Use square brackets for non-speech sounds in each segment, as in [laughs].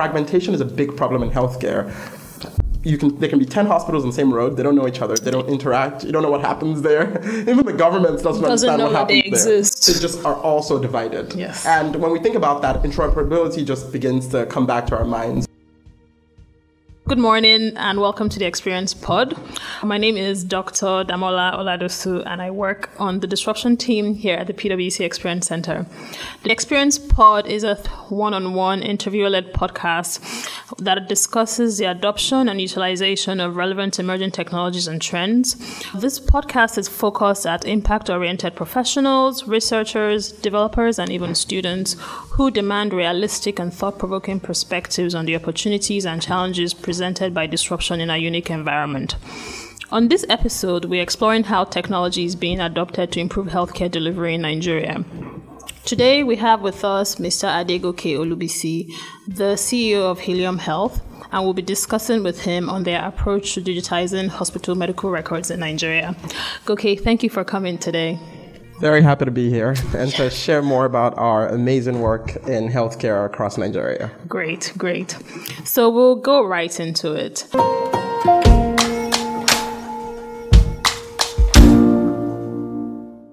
fragmentation is a big problem in healthcare. You can there can be 10 hospitals on the same road they don't know each other they don't interact you don't know what happens there. [laughs] Even the government doesn't, Doesn't understand know what happens they exist. there. they just are also divided. Yes. and when we think about that interoperability just begins to come back to our minds Good morning and welcome to the Experience Pod. My name is Dr. Damola Oladosu and I work on the disruption team here at the PwC Experience Center. The Experience Pod is a one on one interview led podcast that discusses the adoption and utilization of relevant emerging technologies and trends. This podcast is focused at impact oriented professionals, researchers, developers, and even students who demand realistic and thought provoking perspectives on the opportunities and challenges presented by disruption in a unique environment. On this episode, we're exploring how technology is being adopted to improve healthcare delivery in Nigeria. Today, we have with us Mr. Adegoke Olubusi, the CEO of Helium Health, and we'll be discussing with him on their approach to digitizing hospital medical records in Nigeria. Goke, thank you for coming today. Very happy to be here and to share more about our amazing work in healthcare across nigeria Great, great. So we'll go right into it.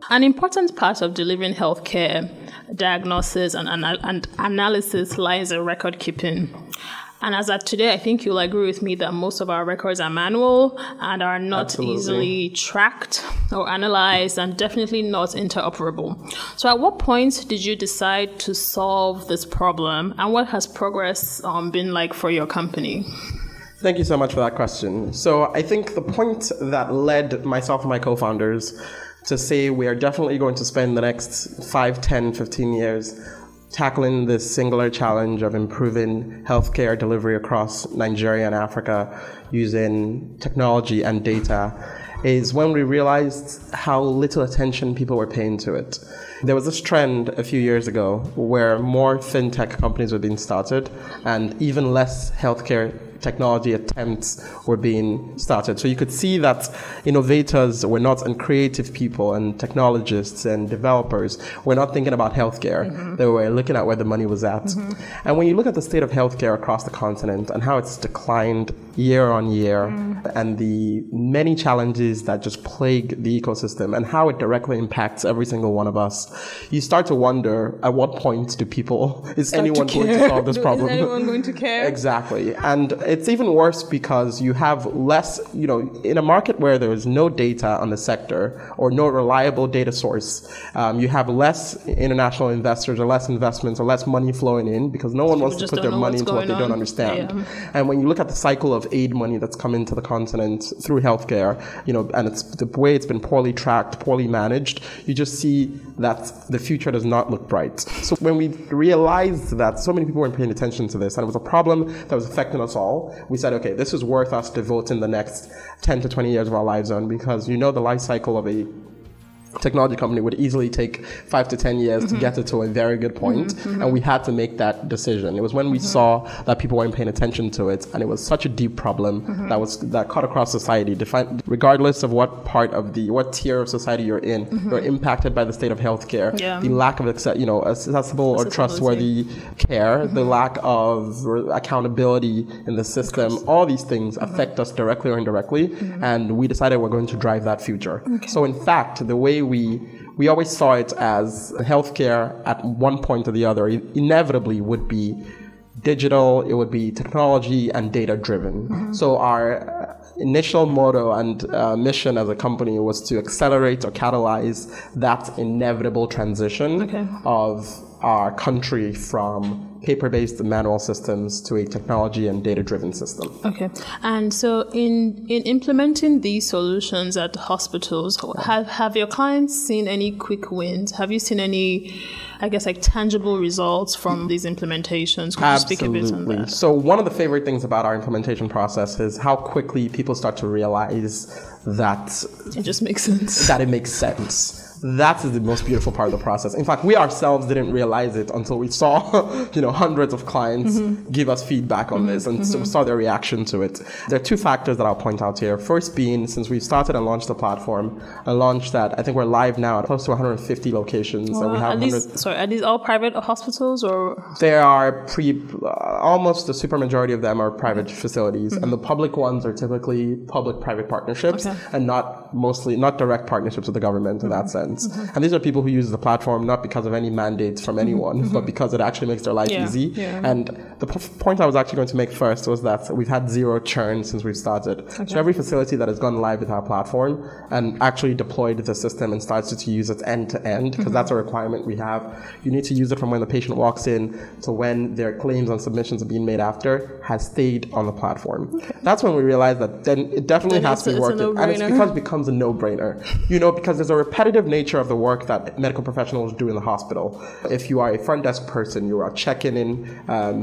An important part of delivering healthcare diagnosis and, and analysis lies in record keeping. And as at today, I think you'll agree with me that most of our records are manual and are not Absolutely. easily tracked or analyzed and definitely not interoperable. So, at what point did you decide to solve this problem and what has progress um, been like for your company? Thank you so much for that question. So, I think the point that led myself and my co founders to say we are definitely going to spend the next 5, 10, 15 years tackling this singular challenge of improving healthcare delivery across Nigeria and Africa using technology and data is when we realized how little attention people were paying to it. There was this trend a few years ago where more fintech companies were being started and even less healthcare technology attempts were being started. So you could see that innovators were not, and creative people and technologists and developers were not thinking about healthcare. They were looking at where the money was at. And when you look at the state of healthcare across the continent and how it's declined year on year and the many challenges that just plague the ecosystem and how it directly impacts every single one of us, you start to wonder at what point do people, is anyone going to solve this problem? Is anyone going to care? [laughs] [laughs] Exactly. And it's even worse because you have less, you know, in a market where there is no data on the sector or no reliable data source, um, you have less international investors or less investments or less money flowing in because no one wants to put their money into what they going don't understand. Yeah. And when you look at the cycle of aid money that's come into the continent through healthcare, you know, and it's the way it's been poorly tracked, poorly managed, you just see that the future does not look bright. So when we realized that so many people weren't paying attention to this and it was a problem that was affecting us all, we said, okay, this is worth us devoting the next 10 to 20 years of our lives on because you know the life cycle of a technology company would easily take five to ten years to get it to a very good point. point, and we had to make that decision. It was when we saw that people weren't paying attention to it, and it was such a deep problem that was that cut across society. Defined, regardless of what part of the what tier of society you're in, you're impacted by the state of healthcare, Yeah. the lack of you know accessible or trustworthy care, the lack of accountability in the system. All these things affect us directly or indirectly, and we decided we're going to drive that future. So, in fact, the way we we always saw it as healthcare at one point or the other inevitably would be digital, it would be technology and data driven. So our uh, initial motto and uh, mission as a company was to accelerate or catalyze that inevitable transition Okay. of our country from paper-based manual systems to a technology and data-driven system. Okay. And so in in implementing these solutions at hospitals, have have your clients seen any quick wins? Have you seen any I guess like tangible results from these implementations? Could you speak a bit on Absolutely. that? So one of the favorite things about our implementation process is how quickly people start to realize that It just makes sense. that it makes sense. That is the most beautiful part of the process. In fact, we ourselves didn't realize it until we saw, [laughs] you know, hundreds of clients mm-hmm. give us feedback on mm-hmm. this and mm-hmm. saw their reaction to it. There are two factors that I'll point out here. First being, since we started and launched the platform, I launched that I think we're live now at close to 150 locations, and we have. Are these, sorry, are these all private hospitals or? There are pre, uh, almost the super majority of them are private facilities, mm-hmm. and the public ones are typically public-private partnerships, okay. and not mostly not direct partnerships with the government in that mm-hmm. sense sense. Mm-hmm. And these are people who use the platform not because of any mandates from anyone, mm-hmm. but because it actually makes their life yeah. easy. Yeah. And the p- point I was actually going to make first was that we've had zero churn since we've started. Okay. So every facility that has gone live with our platform and actually deployed the system and started to use it end to end, because mm-hmm. that's a requirement we have. You need to use it from when the patient walks in to when their claims and submissions are being made after has stayed on the platform. Okay. That's when we realized that then it definitely then has to be worked. And it's because it becomes a no-brainer. You know, because there's a repetitive nature nature of the work that medical professionals do in the hospital. If you are a front desk person, you are checking in um,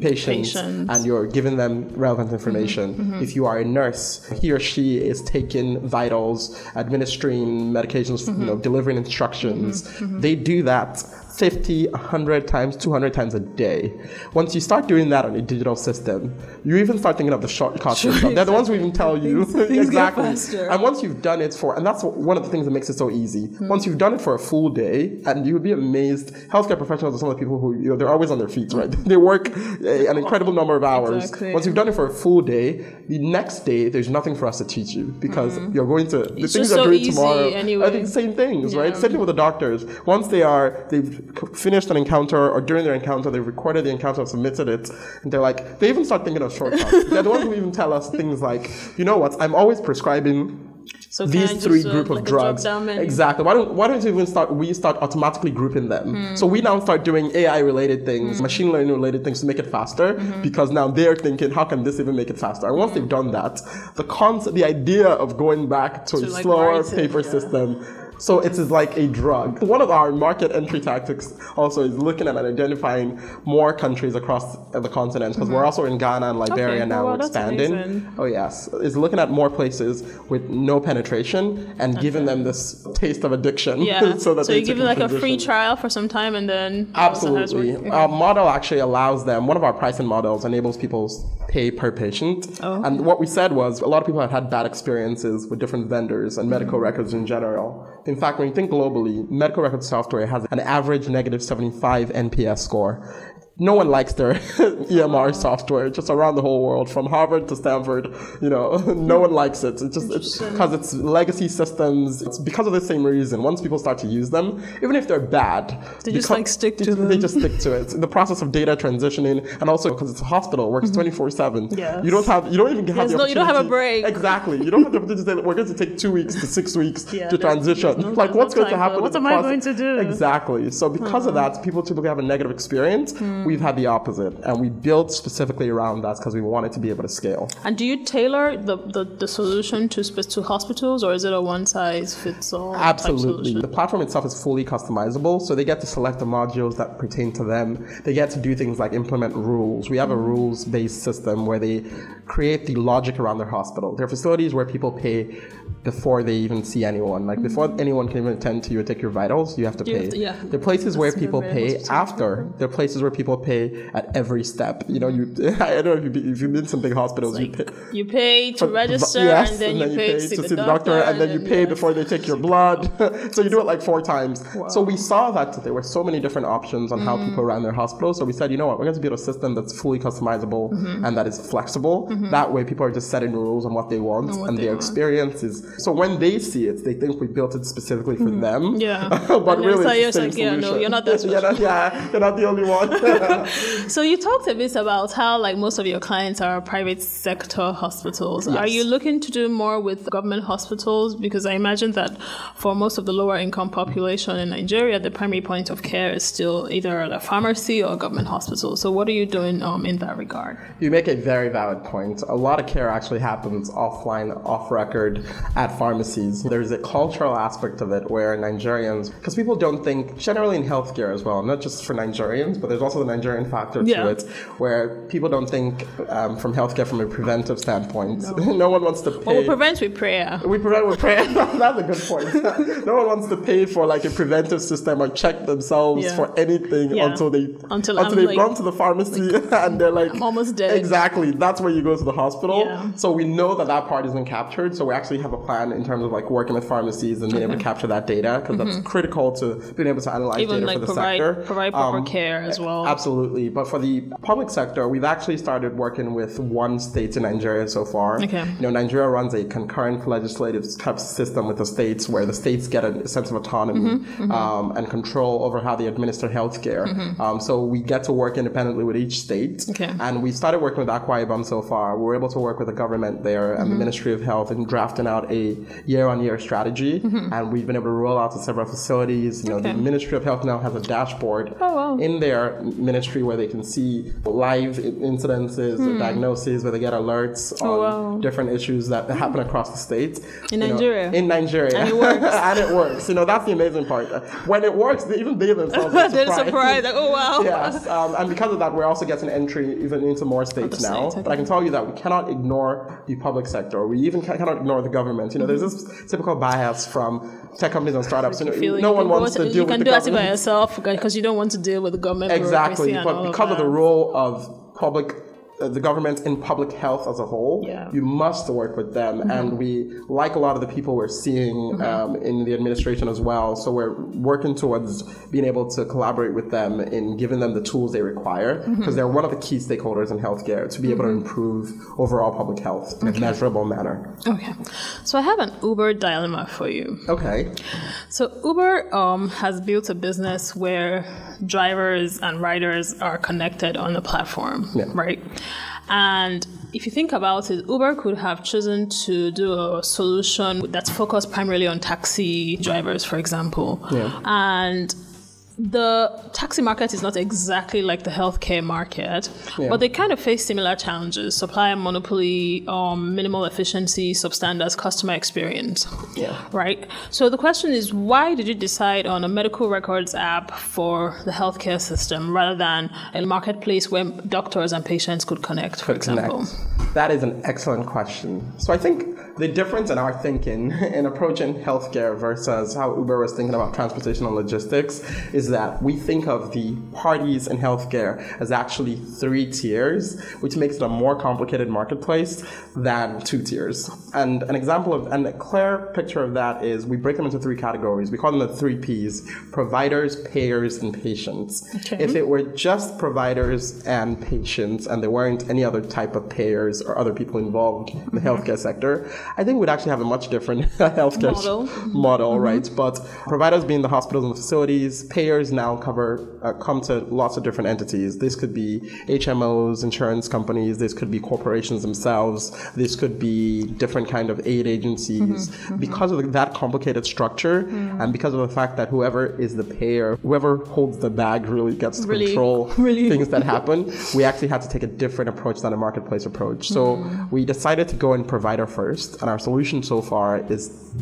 patients, patients, and you're giving them relevant information. Mm-hmm, mm-hmm. If you are a nurse, he or she is taking vitals, administering medications, mm-hmm. you know, delivering instructions. Mm-hmm, mm-hmm. They do that 50, 100 times, 200 times a day. Once you start doing that on a digital system, you even start thinking of the shortcuts. Sure, exactly. They're the ones who even tell you. Things, things exactly. And once you've done it for, and that's one of the things that makes it so easy. Mm. Once you've done it for a full day, and you would be amazed, healthcare professionals are some of the people who, you know, they're always on their feet, right? [laughs] they work a, an incredible number of hours. Exactly. Once you've done it for a full day, the next day, there's nothing for us to teach you because mm. you're going to, the it's things you're so doing tomorrow, anyway. I think same things, yeah. right? Same thing with the doctors. Once they are, they've finished an encounter or during their encounter, they've recorded the encounter submitted it. And they're like, they even start thinking of shortcuts. they're the ones who even tell us things like, you know what, I'm always prescribing so these three just, uh, group uh, of like drugs. exactly. Why don't why don't you even start we start automatically grouping them? Mm. So we now start doing AI related things, mm. machine learning related things to make it faster mm-hmm. because now they're thinking, how can this even make it faster? And once mm. they've done that, the concept the idea of going back to, to a like slower paper yeah. system so it is like a drug. One of our market entry tactics also is looking at and identifying more countries across the continent because mm-hmm. we're also in Ghana and Liberia okay. now oh, wow, expanding. Oh yes, is looking at more places with no penetration and okay. giving them this taste of addiction. Yeah. [laughs] so that so you give them like a free trial for some time and then absolutely. Okay. Our model actually allows them. One of our pricing models enables people pay per patient. Oh. And what we said was a lot of people have had bad experiences with different vendors and mm-hmm. medical records in general. In fact, when you think globally, medical record software has an average negative 75 NPS score no one likes their [laughs] EMR software just around the whole world, from Harvard to Stanford. You know, [laughs] no one likes it. It's just because it's legacy systems. It's because of the same reason. Once people start to use them, even if they're bad, they just like stick to them. They just stick to it. In the process of data transitioning, and also because it's a hospital, works mm-hmm. twenty four seven. You don't have. You don't even have the no, You don't have a break. Exactly. You don't have the opportunity to say we're going to take two weeks to six weeks [laughs] yeah, to transition. No, like what's going to happen? What am I going to do? Exactly. So because of uh-huh. that, people typically have a negative experience. Mm. We've had the opposite. And we built specifically around that because we wanted to be able to scale. And do you tailor the, the, the solution to, to hospitals or is it a one size fits all? Absolutely. The platform itself is fully customizable. So they get to select the modules that pertain to them. They get to do things like implement rules. We have a rules based system where they create the logic around their hospital. There are facilities where people pay before they even see anyone. Like before mm-hmm. anyone can even attend to you or take your vitals, you have to you pay. Have to, yeah. There are places That's where people pay after. There are places where people pay at every step. You know, you [laughs] I don't know if, you, if you've been to some big hospitals, like you pay. You pay to register, yes, and then, and then you, pay, to, see the, doctor, and then you pay yes. before they take your blood. [laughs] so you do it like four times. Wow. So we saw that there were so many different options on mm how people ran their hospitals. So we said, you know what, we're going to build a system that's fully customizable mm-hmm. and that is flexible. Mm-hmm. That way, people are just setting the rules on what they want, and, and their want. experience is. So when they see it, they think we built it specifically for mm-hmm. them. Yeah, [laughs] but really, it's, like, yeah, no, you're not that [laughs] you're not, yeah, you're not the only [laughs] one. so you talked a bit about how like most of your clients are private sector hospitals. Yes. Are you looking to do more with government hospitals? Because I imagine that for most of the lower income population in Nigeria, the primary point of care is still either a pharmacy or a government hospital. So what are you doing um, in that regard? You make a very valid point. A lot of care actually happens offline, off record at pharmacies. There's a cultural aspect of it where Nigerians, because people don't think generally in healthcare as well, not just for Nigerians, but there's also the Nigerian factor Yeah. to it, where people don't think um, from healthcare from a preventive standpoint. No, [laughs] one wants to pay. Well, we prevent with prayer. We prevent with prayer. [laughs] That's a good point. [laughs] no one wants to pay for like a preventive system or check themselves Yeah. for anything Yeah. until they Until I'm, they've like- gone to the pharmacy and they're like I'm almost dead. Exactly. That's where you go to the hospital. Yeah. So we know that that part isn't captured. So we actually have a plan in terms of like working with pharmacies and being able to capture that data because that's critical to being able to analyze Mm-hmm. Even data like for the provide sector. provide proper Um, care as well. Absolutely. But for the public sector, we've actually started working with one state in Nigeria so far. Okay. You know, Nigeria runs a concurrent legislative type system with the states where the states get a sense of autonomy Mm-hmm, Um, and control over how they administer healthcare. Um, so we get to work independently with each state. Okay. And we started working with Akwa Ibom so far. We were able to work with the government there and Mm-hmm. the Ministry of Health in drafting out a year-on-year strategy. And we've been able to roll out to several facilities. You know, Mm-hmm. Okay. the Ministry of Health now has a dashboard Oh, wow. in their ministry where they can see live incidences, or diagnoses, where they get alerts on Hmm. Oh, wow. different issues that happen across the state. In You know, Nigeria? in Nigeria. And it [laughs] works. and it works. You know, that's the amazing part. When it works, they, even they themselves are [laughs] They're surprised. surprised, like, oh wow. yes, um, and because of that, we're also getting entry even into more states now. states, But I can tell you that we cannot ignore the public sector. We even ca- cannot ignore the government. You know, there's this typical bias from tech companies and startups. You know, Feeling no you one wants to you deal can with the do that by yourself because you don't want to deal with the government Exactly, but because of the role of public, the government in public health as a whole, Yeah. Mm-hmm. you must work with them. And we like a lot of the people we're seeing um, in the administration as well. So we're working towards being able to collaborate with them in giving them the tools they require because Mm-hmm. they're one of the key stakeholders in healthcare to be able to improve overall public health in a measurable manner. Okay, so I have an Uber dilemma for you. Okay. So Uber um, has built a business where drivers and riders are connected on the platform, Yeah. right? And if you think about it, Uber could have chosen to do a solution that's focused primarily on taxi drivers, for example. Yeah. And the taxi market is not exactly like the healthcare market, Yeah. but they kind of face similar challenges: supply and monopoly, um, minimal efficiency, substandard customer experience. Yeah. Right. So the question is, why did you decide on a medical records app for the healthcare system rather than a marketplace where doctors and patients could connect, for example? connect? That is an excellent question. So I think the difference in our thinking [laughs] in approaching healthcare versus how Uber was thinking about transportation and logistics is that we think of the parties in healthcare as actually three tiers, which makes it a more complicated marketplace than two tiers. And an example of and a clear picture of that is we break them into three categories. We call them the three Ps: providers, payers, and patients. Okay. If it were just providers and patients and there weren't any other type of payers or other people involved in the mm-hmm. healthcare sector, I think we'd actually have a much different [laughs] healthcare Model. model, mm-hmm. right? But providers being the hospitals and the facilities, payers now cover uh, come to lots of different entities. This could be HMOs, insurance companies. This could be corporations themselves. This could be different kind of aid agencies. Mm-hmm. Mm-hmm. Because of that complicated structure, mm. and because of the fact that whoever is the payer, whoever holds the bag, really gets to Really- control [laughs] really- things that happen. We actually had to take a different approach than a marketplace approach. So we decided to go in provider first, and our solution so far is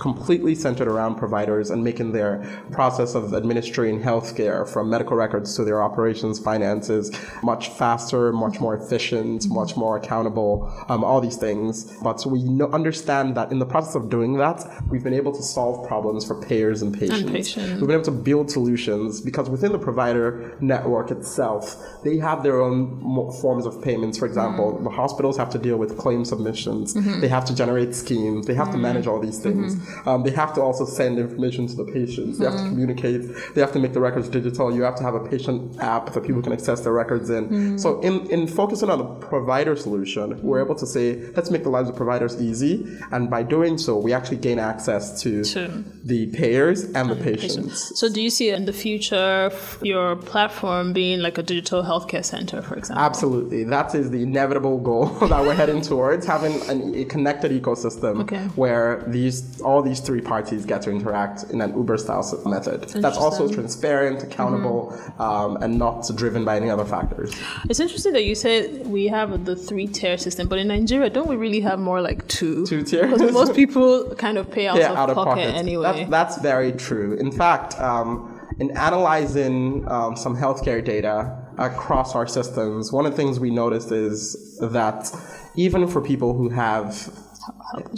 completely centered around providers and making their process of administering healthcare from medical records to their operations, finances much faster, much more efficient, much more accountable, um, all these things. But we know, understand that in the process of doing that, we've been able to solve problems for payers and patients. patients. We've been able to build solutions because within the provider network itself, they have their own forms of payments. For example, mm. the hospitals have to deal with claim submissions. Mm-hmm. They have to generate schemes. They have to mm. manage all these things. Mm-hmm. Um, they have to also send information to the patients. They have to communicate. They have to make the records digital. You have to have a patient app that people can access their records in. So in, in focusing on the provider solution, we're able to say, let's make the lives of providers easy. And by doing so, we actually gain access to To- the payers and the patients. So, do you see in the future your platform being like a digital healthcare center, for example? Absolutely. That is the inevitable goal [laughs] that we're heading towards, having an, a connected ecosystem Okay. where these all these three parties get to interact in an Uber style method. That's also transparent, accountable, um, and not driven by any other factors. It's interesting that you said we have the three tier system, but in Nigeria, don't we really have more like two? Two tiers? Because most people kind of pay [laughs] out, Yeah, of, out of pocket, pocket. anyway. That's, that's very true. In fact, um, in analyzing um, some healthcare data, across our systems, one of the things we noticed is that even for people who have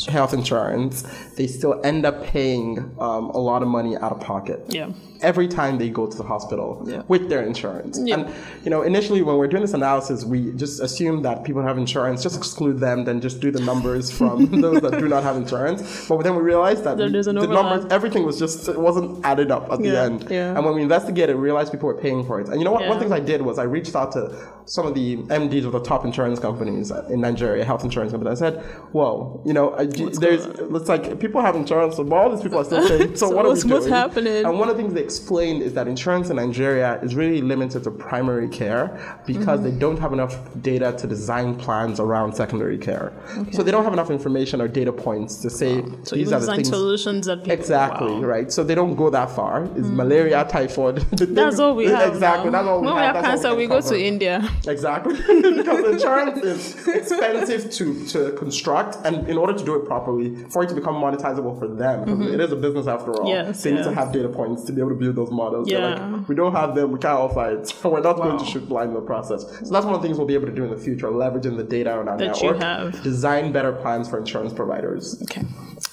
health insurance, they still end up paying um, a lot of money out of pocket. Yeah. Every time they go to the hospital Yeah. with their insurance. Yeah. And, you know, initially when we're doing this analysis, we just assume that people have insurance, just exclude them, then just do the numbers from [laughs] those that do not have insurance. But then we realized that we- the numbers, everything was just, it wasn't added up at the end. yeah. And when we investigated, we realized people were paying for it. And you know what? One Yeah. of the things I did was I reached out to some of the MDs of the top insurance companies in Nigeria, health insurance companies. I said, "Whoa, you know, I, there's it's like people have insurance, but all these people are still paying. [laughs] So, So what are what's- we doing?" what's happening? And one of the things they explained is that insurance in Nigeria is really limited to primary care because Mm-hmm. they don't have enough data to design plans around secondary care. So they don't have enough information or data points to say So these are the things. solutions that people, Exactly wow. Mm-hmm. right. So they don't go that far. Is malaria, typhoid? [laughs] That's all we have. Exactly. now. That's all we when have. we have cancer, can we go cover. to India. Exactly, [laughs] because insurance is expensive to, to construct, and in order to do it properly, for it to become monetizable for them, because it is a business after all, Mm-hmm. Yes, they need to have data points to be able to build those models. Yeah. like, we don't have them, we can't offer it, so we're not going to shoot blind in the process. So that's one of the things we'll be able to do in the future, leveraging the data on our That you network, have. design better plans for insurance providers. Okay.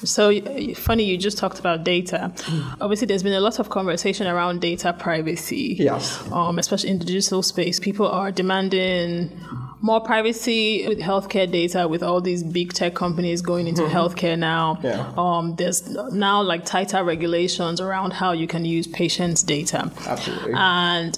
So funny, you just talked about data. Obviously, there's been a lot of conversation around data privacy. Yes. Um, especially in the digital space, people are demanding more privacy with healthcare data. With all these big tech companies going into healthcare now, Yeah. um, there's now like tighter regulations around how you can use patients' data. Absolutely. And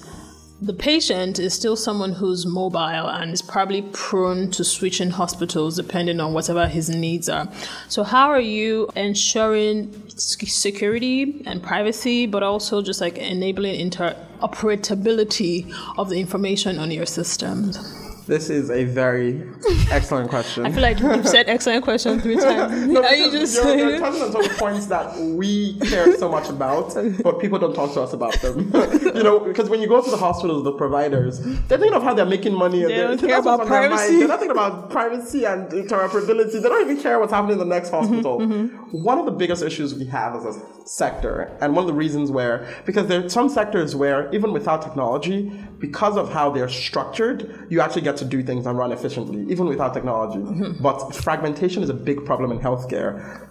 the patient is still someone who's mobile and is probably prone to switching hospitals depending on whatever his needs are. So, how are you ensuring security and privacy, but also just like enabling interoperability of the information on your systems? This is a very excellent question. [laughs] I feel like you've said excellent question three [laughs] times. No, are you just you're, you're touching on some points that we care so much about, but people don't talk to us about them. [laughs] you know, because when you go to the hospitals, the providers, they're thinking of how they're making money. And They they're- don't care about on their mind. privacy. They're not thinking about privacy and interoperability. They don't even care what's happening in the next mm-hmm, hospital. Mm-hmm. One of the biggest issues we have as a sector, and one of the reasons where, because there are some sectors where even without technology, because of how they're structured, you actually get to do things and run efficiently, even without technology. Mm-hmm. But fragmentation is a big problem in healthcare.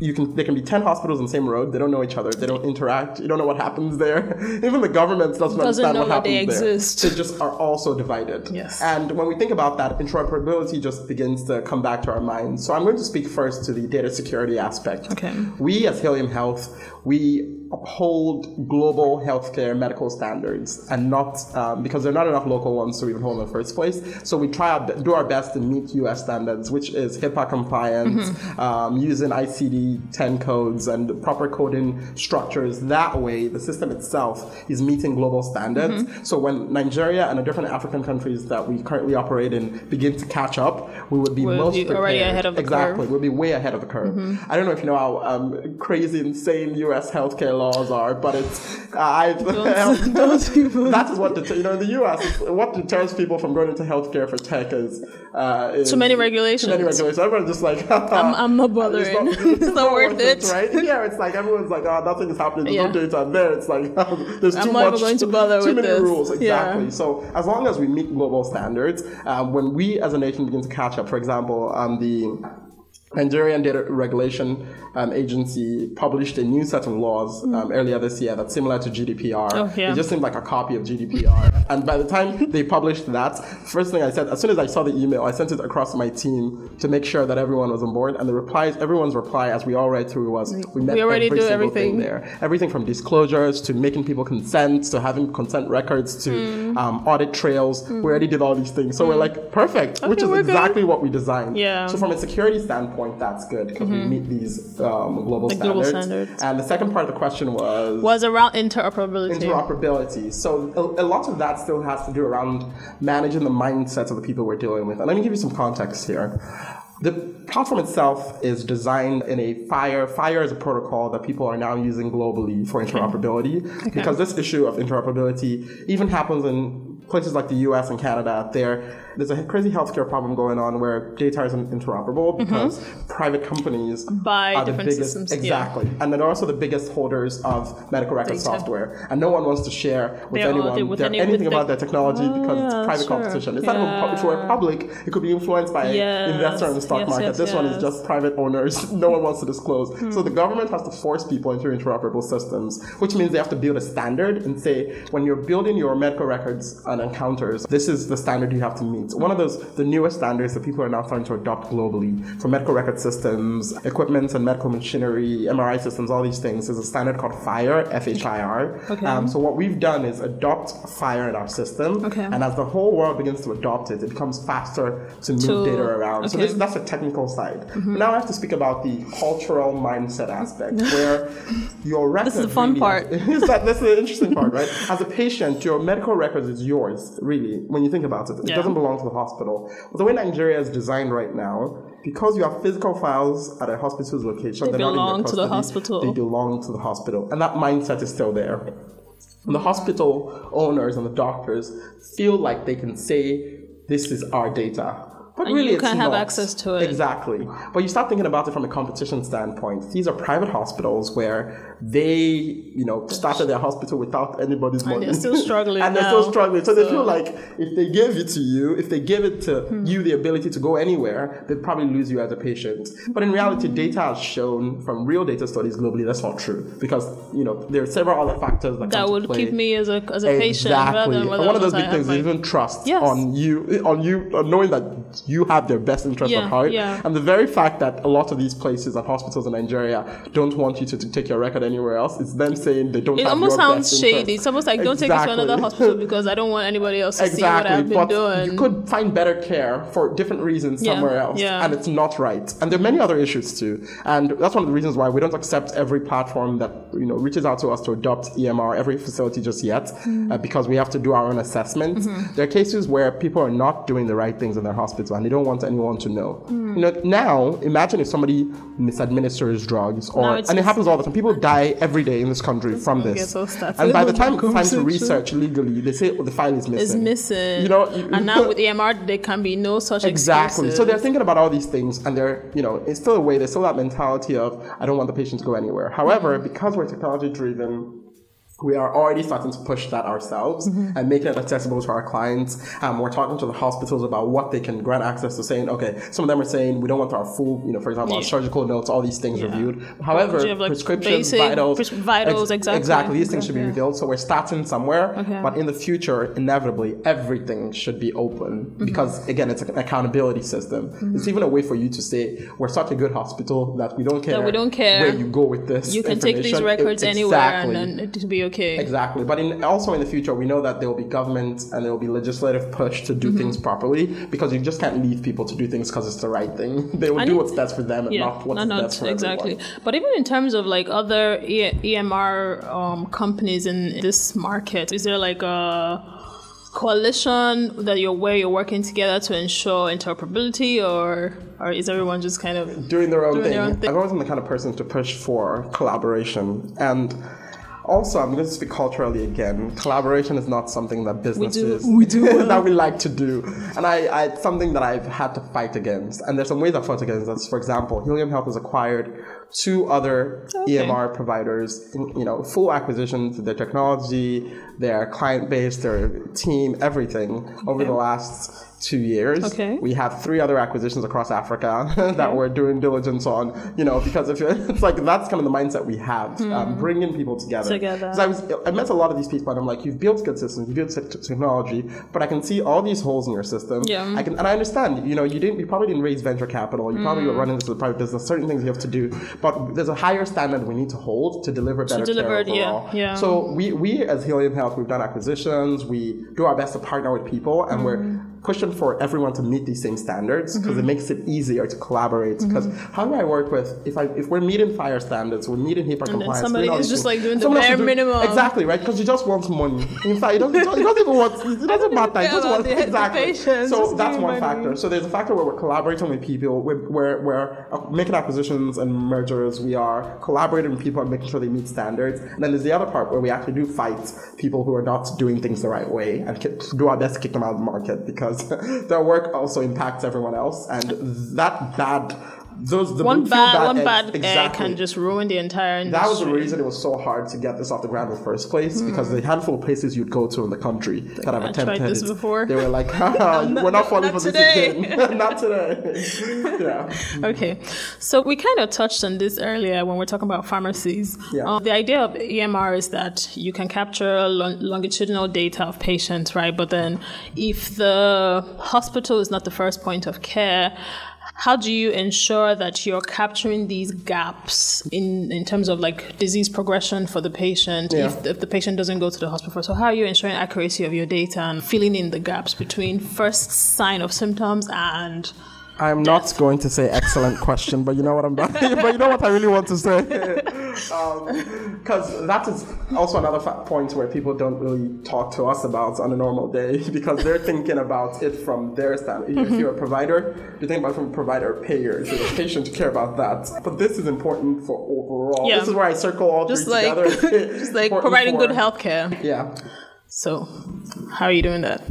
You can there can be 10 hospitals on the same road. They don't know each other. They don't interact. You don't know what happens there. [laughs] Even the government doesn't, Doesn't understand know what that they happens there. exist. they just are also divided. Yes. and when we think about that interoperability just begins to come back to our minds. So i'm going to speak first to the data security aspect. Okay. we as helium health we uphold global healthcare medical standards and not um, because there are not enough local ones to even hold in the first place. So we try our, do our best to meet us standards which is hipaa compliance um, using icd-10 codes and proper coding structures. That way the system itself is meeting global standards. So when nigeria and the different african countries that we currently operate in begin to catch up we would be We'll most be already ahead of the exactly. curve. we'll be way ahead of the curve. I don't know if you know how um, crazy, insane U.S. healthcare laws are, but it's I. Don't- [laughs] don't even- that is what deter, you know in the U.S. What deters people from going into healthcare for tech is, uh, is Too many regulations. Too many regulations. Everyone's just like, [laughs] I'm, I'm not bothering. [laughs] It's not, worth it. right? Yeah, it's like everyone's like, oh, nothing is happening. There's Yeah. no data. And there, it's like there's too I'm not much. going to bother too with many this. rules. Exactly. Yeah. So as long as we meet global standards, um, when we as a nation begin to catch up, for example, um, the Nigerian Data Regulation um, Agency published a new set of laws um, earlier this year that's similar to GDPR. Oh, yeah. It just seemed like a copy of GDPR. and by the time [laughs] they published that, first thing I said, as soon as I saw the email, I sent it across my team to make sure that everyone was on board. And the replies, everyone's reply, as we all read through, was we met We already every do single thing everything. there. Everything from disclosures to making people consent to having consent records to Hmm. um, audit trails. We already did all these things. So we're like, perfect, which is we're good. exactly what we designed. Yeah. So from a security standpoint, that's good because we meet these um, global, The standards. global standards. And the second part of the question was Was around interoperability. interoperability. So a, a lot of that still has to do around managing the mindsets of the people we're dealing with. And let me give you some context here. The platform itself is designed in a FHIR FHIR is a protocol that people are now using globally for interoperability because this issue of interoperability even happens in places like the US and Canada, there there's a crazy healthcare problem going on where data isn't interoperable mm-hmm. because private companies Buy are the different biggest systems, yeah. exactly, and they're also the biggest holders of medical record Data. software, and no one wants to share with They're anyone with any- with anything the- about their technology Oh, because yeah, it's private sure. competition. It's not even Yeah. if it were public, it could be influenced by Yes. investor in the stock Yes, market. yes, this one is just private owners. [laughs] no one wants to disclose. Hmm. So the government has to force people into interoperable systems, which means they have to build a standard and say when you're building your medical records and encounters, this is the standard you have to meet. One of those the newest standards that people are now starting to adopt globally for medical record systems, equipment and medical machinery, MRI systems, all these things is a standard called FHIR, F-H-I-R. Okay. Um, so what we've done is adopt FHIR in our system, Okay. and as the whole world begins to adopt it, it becomes faster to move To- data around. So okay. this, that's the technical side. Now I have to speak about the cultural mindset aspect, [laughs] where your record. This is the fun really- part. [laughs] is that, that's the interesting part, right? As a patient, your medical records is yours, really, when you think about it. It Yeah. doesn't belong to the hospital. But the way Nigeria is designed right now, because you have physical files at a hospital's location, They they're not in your belong to the hospital. They belong to the hospital. And that mindset is still there. And the hospital owners and the doctors feel like they can say, this is our data. But And really, you can have not. access to it. Exactly. But you start thinking about it from a competition standpoint. These are private hospitals where they, you know, started their hospital without anybody's money. they're still struggling [laughs] and they're still struggling. So, they feel like if they give it to you, if they give it to Hmm. you the ability to go anywhere, they'd probably lose you as a patient. But in reality, data has shown from real data studies globally that's not true because, you know, there are several other factors that, that come would keep me as a as a patient rather Exactly. than And one of those I big things is even trust Yes. on you, on you, on knowing that you have their best interest Yeah, at heart. yeah. And the very fact that a lot of these places and hospitals in Nigeria don't want you to, to take your record anywhere else, it's them saying they don't It almost sounds shady. interest. It's almost like don't take it to another hospital [laughs] because I don't want anybody else to see what Exactly, I've been but doing. you could find better care for different reasons Yeah, somewhere else, and it's not right. And there are many other issues too, and that's one of the reasons why we don't accept every platform that you know reaches out to us to adopt EMR, every facility just yet, Mm. uh, because we have to do our own assessment. Mm-hmm. There are cases where people are not doing the right things in their hospital, and they don't want anyone to know. Mm. You know, now imagine if somebody misadministers drugs, or it's and it happens all the time. People die every day in this country from this, get and by the time that it's time to conversation. research legally, they say oh, the file is missing. is missing. You know, you- and now [laughs] with EMR, there can be no such Exactly. So they're thinking about all these things, and they're, you know, it's still a way. There's still that mentality of I don't want the patient to go anywhere. However, Mm-hmm. because we're technology driven. We are already starting to push that ourselves Mm-hmm. and making it accessible to our clients. Um, we're talking to the hospitals about what they can grant access to. Saying, okay, some of them are saying we don't want our full, you know, for example, our surgical notes, all these things reviewed. However, have, like, prescriptions, basic vitals, pres- vitals, exactly. exactly, these things should be revealed. So we're starting somewhere, Okay. but in the future, inevitably, everything should be open Mm-hmm. because again, it's an accountability system. It's even a way for you to say we're such a good hospital that we don't care. we don't care. where you go with this. you can take these records It- anywhere and, and it'll be okay. Exactly, but in, also in the future, we know that there will be government and there will be legislative push to Mm-hmm. do things properly because you just can't leave people to do things because it's the right thing. [laughs] They will And do what's best for them and Yeah, not what's no, no, best for exactly. everyone. But even in terms of like other e- EMR um, companies in this market, is there like a coalition that you're where you're working together to ensure interoperability, or or is everyone just kind of doing their own, Doing thing. their own thing. I've always been the kind of person to push for collaboration. And also, I'm going to speak culturally again. Collaboration is not something that businesses we do [laughs] that we like to do, and I, I it's something that I've had to fight against. And there's some ways I fought against this. For example, Helium Health has acquired two other Okay. EMR providers. You know, full acquisitions, of their technology, their client base, their team, everything over the last two years. Okay. We have three other acquisitions across Africa [laughs] that we're doing diligence on, you know, because if you're, [laughs] it's like that's kind of the mindset we have, um, bringing people together. Together. I was, I met a lot of these people and I'm like, you've built good systems, you've built te- technology, but I can see all these holes in your system. Yeah. I can, and I understand, you know, you didn't, you probably didn't raise venture capital, you probably were Mm. running this as a private business, certain things you have to do, but there's a higher standard we need to hold to deliver better deliver care it, yeah, yeah. So we, we as Helium Health, we've done acquisitions, we do our best to partner with people, and we're pushing for everyone to meet these same standards because Mm-hmm. it makes it easier to collaborate. Because how do I work with if I if we're meeting FHIR standards, we're meeting HIPAA then compliance. somebody is just, like, doing the bare doing- minimum. Exactly right because you just want money. In fact, you don't, he doesn't even want. It doesn't [laughs] matter. You just want wants the- the exactly. patients, so that's one money. factor. So there's a factor where we're collaborating with people, we're, we're, we're uh, making acquisitions and mergers, we are collaborating with people and making sure they meet standards. And then there's the other part where we actually do fight people who are not doing things the right way and do our best to kick them out of the market because [laughs] their work also impacts everyone else. And that bad, those, the One few bad, one eggs- bad egg exactly. can just ruin the entire industry. That was the reason it was so hard to get this off the ground in the first place because the handful of places you'd go to in the country that have. I attempted tried this it, before. they were like, [laughs] Haha, [laughs] "We're not falling not for today." this again, [laughs] not today." yeah, Okay, so we kind of touched on this earlier when we're talking about pharmacies. Yeah. Um, the idea of EMR is that you can capture lon- longitudinal data of patients, right? But then if the hospital is not the first point of care, how do you ensure that you're capturing these gaps in, in terms of like disease progression for the patient Yeah. if, if the patient doesn't go to the hospital? So how are you ensuring accuracy of your data and filling in the gaps between first sign of symptoms and I'm not going to say excellent question, but you know what I'm [laughs] but you know what I really want to say, [laughs] um, because that is also another fa- point where people don't really talk to us about on a normal day [laughs] because they're thinking about it from their standpoint. If mm-hmm. you're a provider, you think about it from a provider payer. If you're a patient, you care about that. But this is important for overall. Yeah. This is where I circle all just three like together. Just like providing for- good health care. Yeah. So, how are you doing that?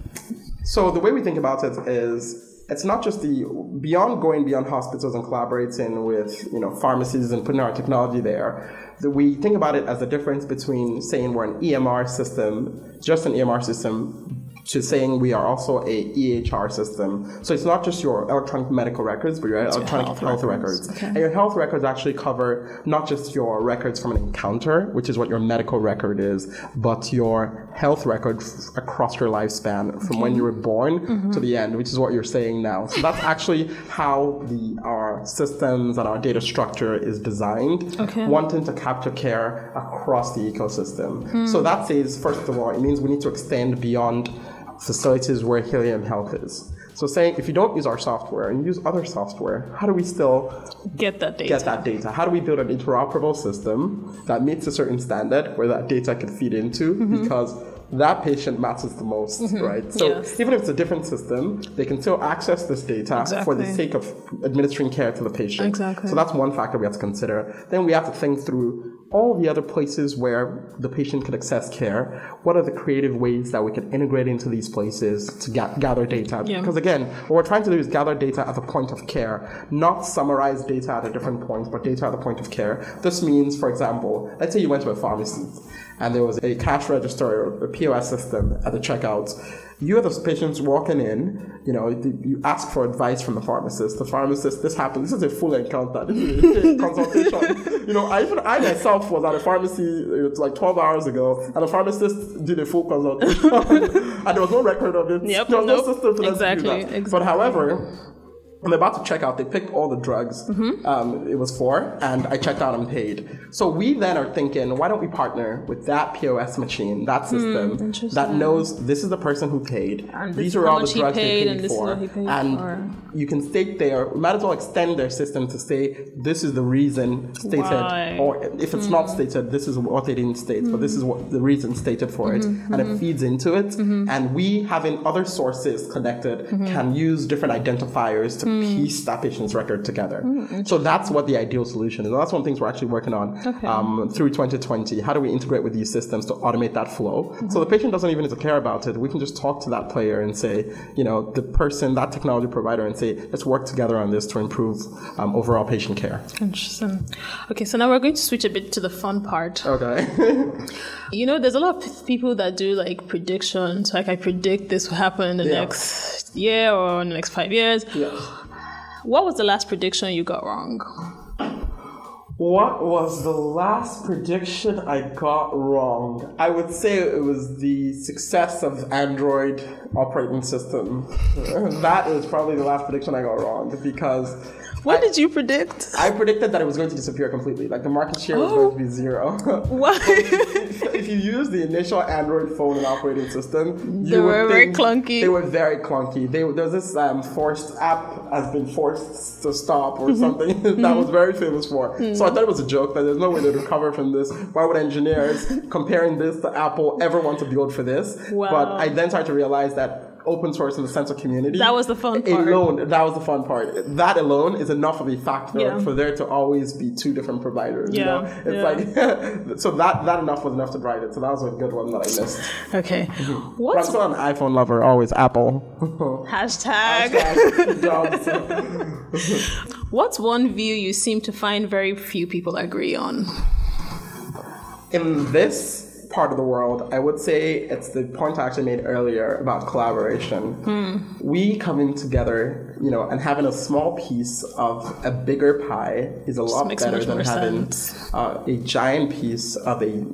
So the way we think about it is it's not just the beyond going beyond hospitals and collaborating with you know pharmacies and putting our technology there. The, we think about it as the difference between saying we're an EMR system, just an EMR system, to saying we are also a EHR system. So it's not just your electronic medical records, but your electronic health health, records. records. Okay. And your health records actually cover not just your records from an encounter, which is what your medical record is, but your health record f- across your lifespan from when you were born Mm-hmm. to the end, which is what you're saying now. So that's actually how the our systems and our data structure is designed, Okay. wanting to capture care across the ecosystem. Hmm. So that says, first of all, it means we need to extend beyond facilities where Helium Health is. So saying if you don't use our software and use other software, how do we still Get that data. get that data? How do we build an interoperable system that meets a certain standard where that data can feed into? Mm-hmm. Because that patient matters the most, right? So Yes. even if it's a different system, they can still access this data for the sake of administering care to the patient. Exactly. So that's one factor we have to consider. Then we have to think through all the other places where the patient could access care. What are the creative ways that we can integrate into these places to ga- gather data? Yeah. Because again, what we're trying to do is gather data at the point of care, not summarize data at a different point, but data at the point of care. This means, for example, let's say you went to a pharmacy and there was a cash register or a POS system at the checkout. You are the patients walking in, you know, you ask for advice from the pharmacist. The pharmacist, this happens. this is a full encounter, this is a [laughs] consultation. you know, I even I myself was at a pharmacy, it was like 12 hours ago, and the pharmacist did a full consultation, [laughs] and there was no record of it. Yep, there was nope. no system for them Exactly, to do that. But exactly. however, I'm about to check out. They picked all the drugs Mm-hmm. um, it was for, and I checked out and paid. So we then are thinking, why don't we partner with that POS machine, that system that Hmm, knows this is the person who paid. And These are all the drugs they paid, paid and this is for, what he paid and for. you can state there. Might as well extend their system to say this is the reason stated, Why? Hmm. or if it's not stated, this is what they didn't state, but this is what the reason stated for it, Mm-hmm, and it feeds into it. And we, having other sources connected, Mm-hmm. can use different identifiers to Hmm. piece that patient's record together. so that's what the ideal solution is. And that's one of the things we're actually working on Okay. um, through 2020. How do we integrate with these systems to automate that flow? Mm-hmm. So the patient doesn't even need to care about it. We can just talk to that player and say, you know, the person, that technology provider, and say, let's work together on this to improve um, overall patient care. Interesting. Okay, so now we're going to switch a bit to the fun part. Okay. [laughs] You know, there's a lot of people that do like predictions. Like, I predict this will happen in the Yeah. next year or in the next five years. yeah. What was the last prediction you got wrong? What was the last prediction I got wrong? I would say it was the success of Android operating system. [laughs] that is probably the last prediction I got wrong because what did you predict? I predicted that it was going to disappear completely. Like the market share was going to be zero. [laughs] Why? if you use the initial Android phone and operating system, they were very clunky. They were very clunky. They, there's this um, forced app has been forced to stop or mm-hmm. something [laughs] that mm-hmm. was very famous for. Mm. So I thought it was a joke that there's no way to recover from this. Why would engineers [laughs] comparing this to Apple ever want to build for this? Wow. But I then started to realize that open source in the sense of community. That was the fun part. Alone, that was the fun part. That alone is enough of a factor yeah. for there to always be two different providers. Yeah. You know? It's yeah. like [laughs] so that that enough was enough to drive it. So that was a good one that I missed. Okay. Mm-hmm. What's I'm still an iPhone lover, always Apple. [laughs] Hashtag. Hashtag [laughs] What's one view you seem to find very few people agree on? In this part of the world, I would say it's the point I actually made earlier about collaboration. Hmm. We coming together, you know, and having a small piece of a bigger pie is a Just lot better than having uh, a giant piece of a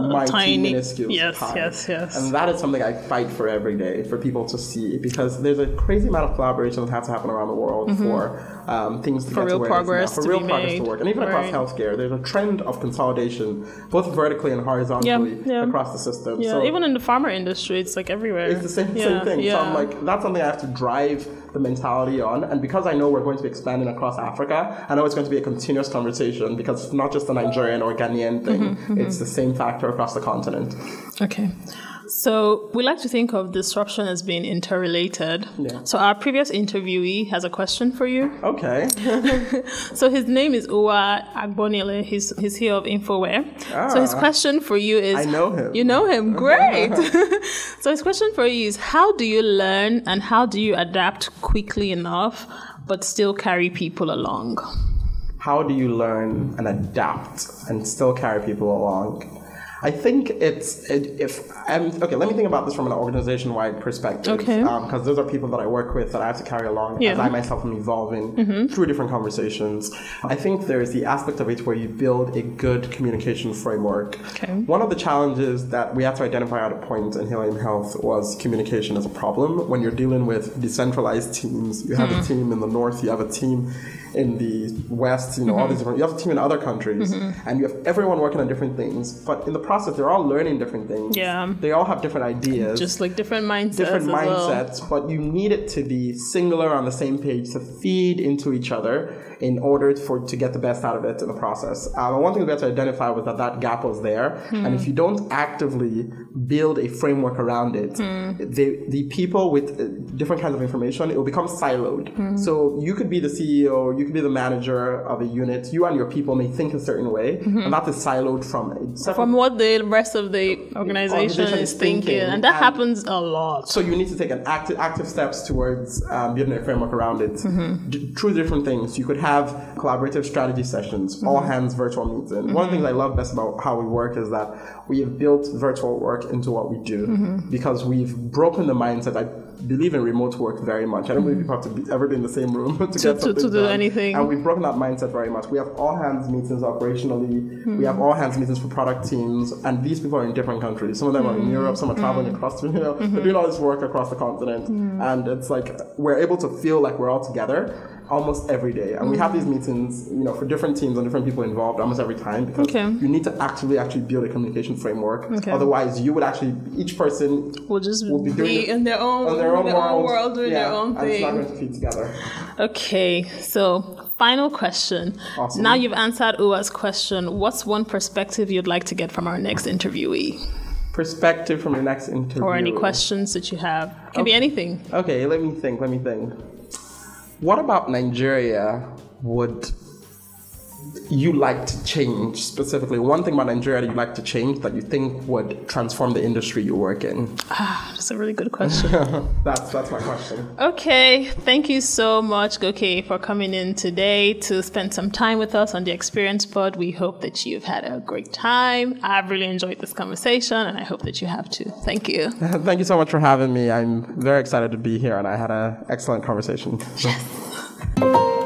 mighty tiny, minuscule yes, pie. Yes, yes, And that is something I fight for every day for people to see because there's a crazy amount of collaboration that has to happen around the world mm-hmm. for um, things to for get real to where progress for to real progress made. to work, and even right. across healthcare, there's a trend of consolidation, both vertically and horizontally yeah, yeah. across the system. Yeah, so even in the pharma industry, it's like everywhere. It's the same, yeah, same thing. So I'm like, that's something I have to drive the mentality on, and because I know we're going to be expanding across Africa, I know it's going to be a continuous conversation because it's not just a Nigerian or Ghanaian thing; mm-hmm, mm-hmm. it's the same factor across the continent. Okay. So we like to think of disruption as being interrelated. Yeah. So our previous interviewee has a question for you. Okay. [laughs] so his name is Uwa Agbonile. He's he's here of Infoware. Ah, so his question for you is I know him. You know him. [laughs] Great. [laughs] so his question for you is how do you learn and how do you adapt quickly enough but still carry people along? How do you learn and adapt and still carry people along? I think it's it, if okay. Let me think about this from an organization-wide perspective. Okay. Because um, those are people that I work with that I have to carry along yeah. as I myself am evolving mm-hmm. through different conversations. I think there's the aspect of it where you build a good communication framework. Okay. One of the challenges that we had to identify at a point in Helium Health was communication as a problem. When you're dealing with decentralized teams, you have mm-hmm. a team in the north, you have a team in the West, you know, mm-hmm. all these different, you have a team in other countries, mm-hmm. and you have everyone working on different things. But in the process, they're all learning different things. Yeah. They all have different ideas. Just like different mindsets. Different mindsets, well. but you need it to be singular on the same page to feed into each other in order for to get the best out of it in the process. Um, one thing we had to identify was that that gap was there, hmm. and if you don't actively build a framework around it, hmm. the the people with uh, different kinds of information, it will become siloed. Hmm. So you could be the CEO, you could be the manager of a unit, you and your people may think a certain way, mm-hmm. and that is siloed from from what the rest of the organization, organization is thinking. thinking. and that and happens a lot. So you need to take an active active steps towards um, building a framework around it mm-hmm. D- through different things. You could have collaborative strategy sessions, mm-hmm. all hands virtual meetings. Mm-hmm. One of the things I love best about how we work is that we have built virtual work into what we do mm-hmm. because we've broken the mindset. I believe in remote work very much. I don't believe people have to be, ever be in the same room [laughs] to, to to, to do anything. And we've broken that mindset very much. We have all hands meetings operationally. Mm-hmm. We have all hands meetings for product teams, and these people are in different countries. Some of them are in mm-hmm. Europe. Some are traveling mm-hmm. across. You know, they're doing all this work across the continent, and it's like we're able to feel like we're all together almost every day. And mm-hmm. we have these meetings, you know, for different teams and different people involved almost every time because okay. you need to actively actually build a communication framework. Okay. Otherwise, you would actually each person will just will be, be in their own in their own, their world, own world doing yeah, their own and thing. it's not going to feed together. Okay, so final question. Awesome. Now you've answered Uwa's question. What's one perspective you'd like to get from our next interviewee? Perspective from the next interview. Or any questions that you have. Can okay. be anything. Okay, let me think. Let me think. What about Nigeria would you like to change specifically? One thing about Nigeria that you like to change that you think would transform the industry you work in? Ah, that's a really good question. [laughs] that's that's my question. Okay, thank you so much, Goke, for coming in today to spend some time with us on the Experience Pod. We hope that you've had a great time. I've really enjoyed this conversation, and I hope that you have too. Thank you. [laughs] thank you so much for having me. I'm very excited to be here, and I had an excellent conversation. Yes.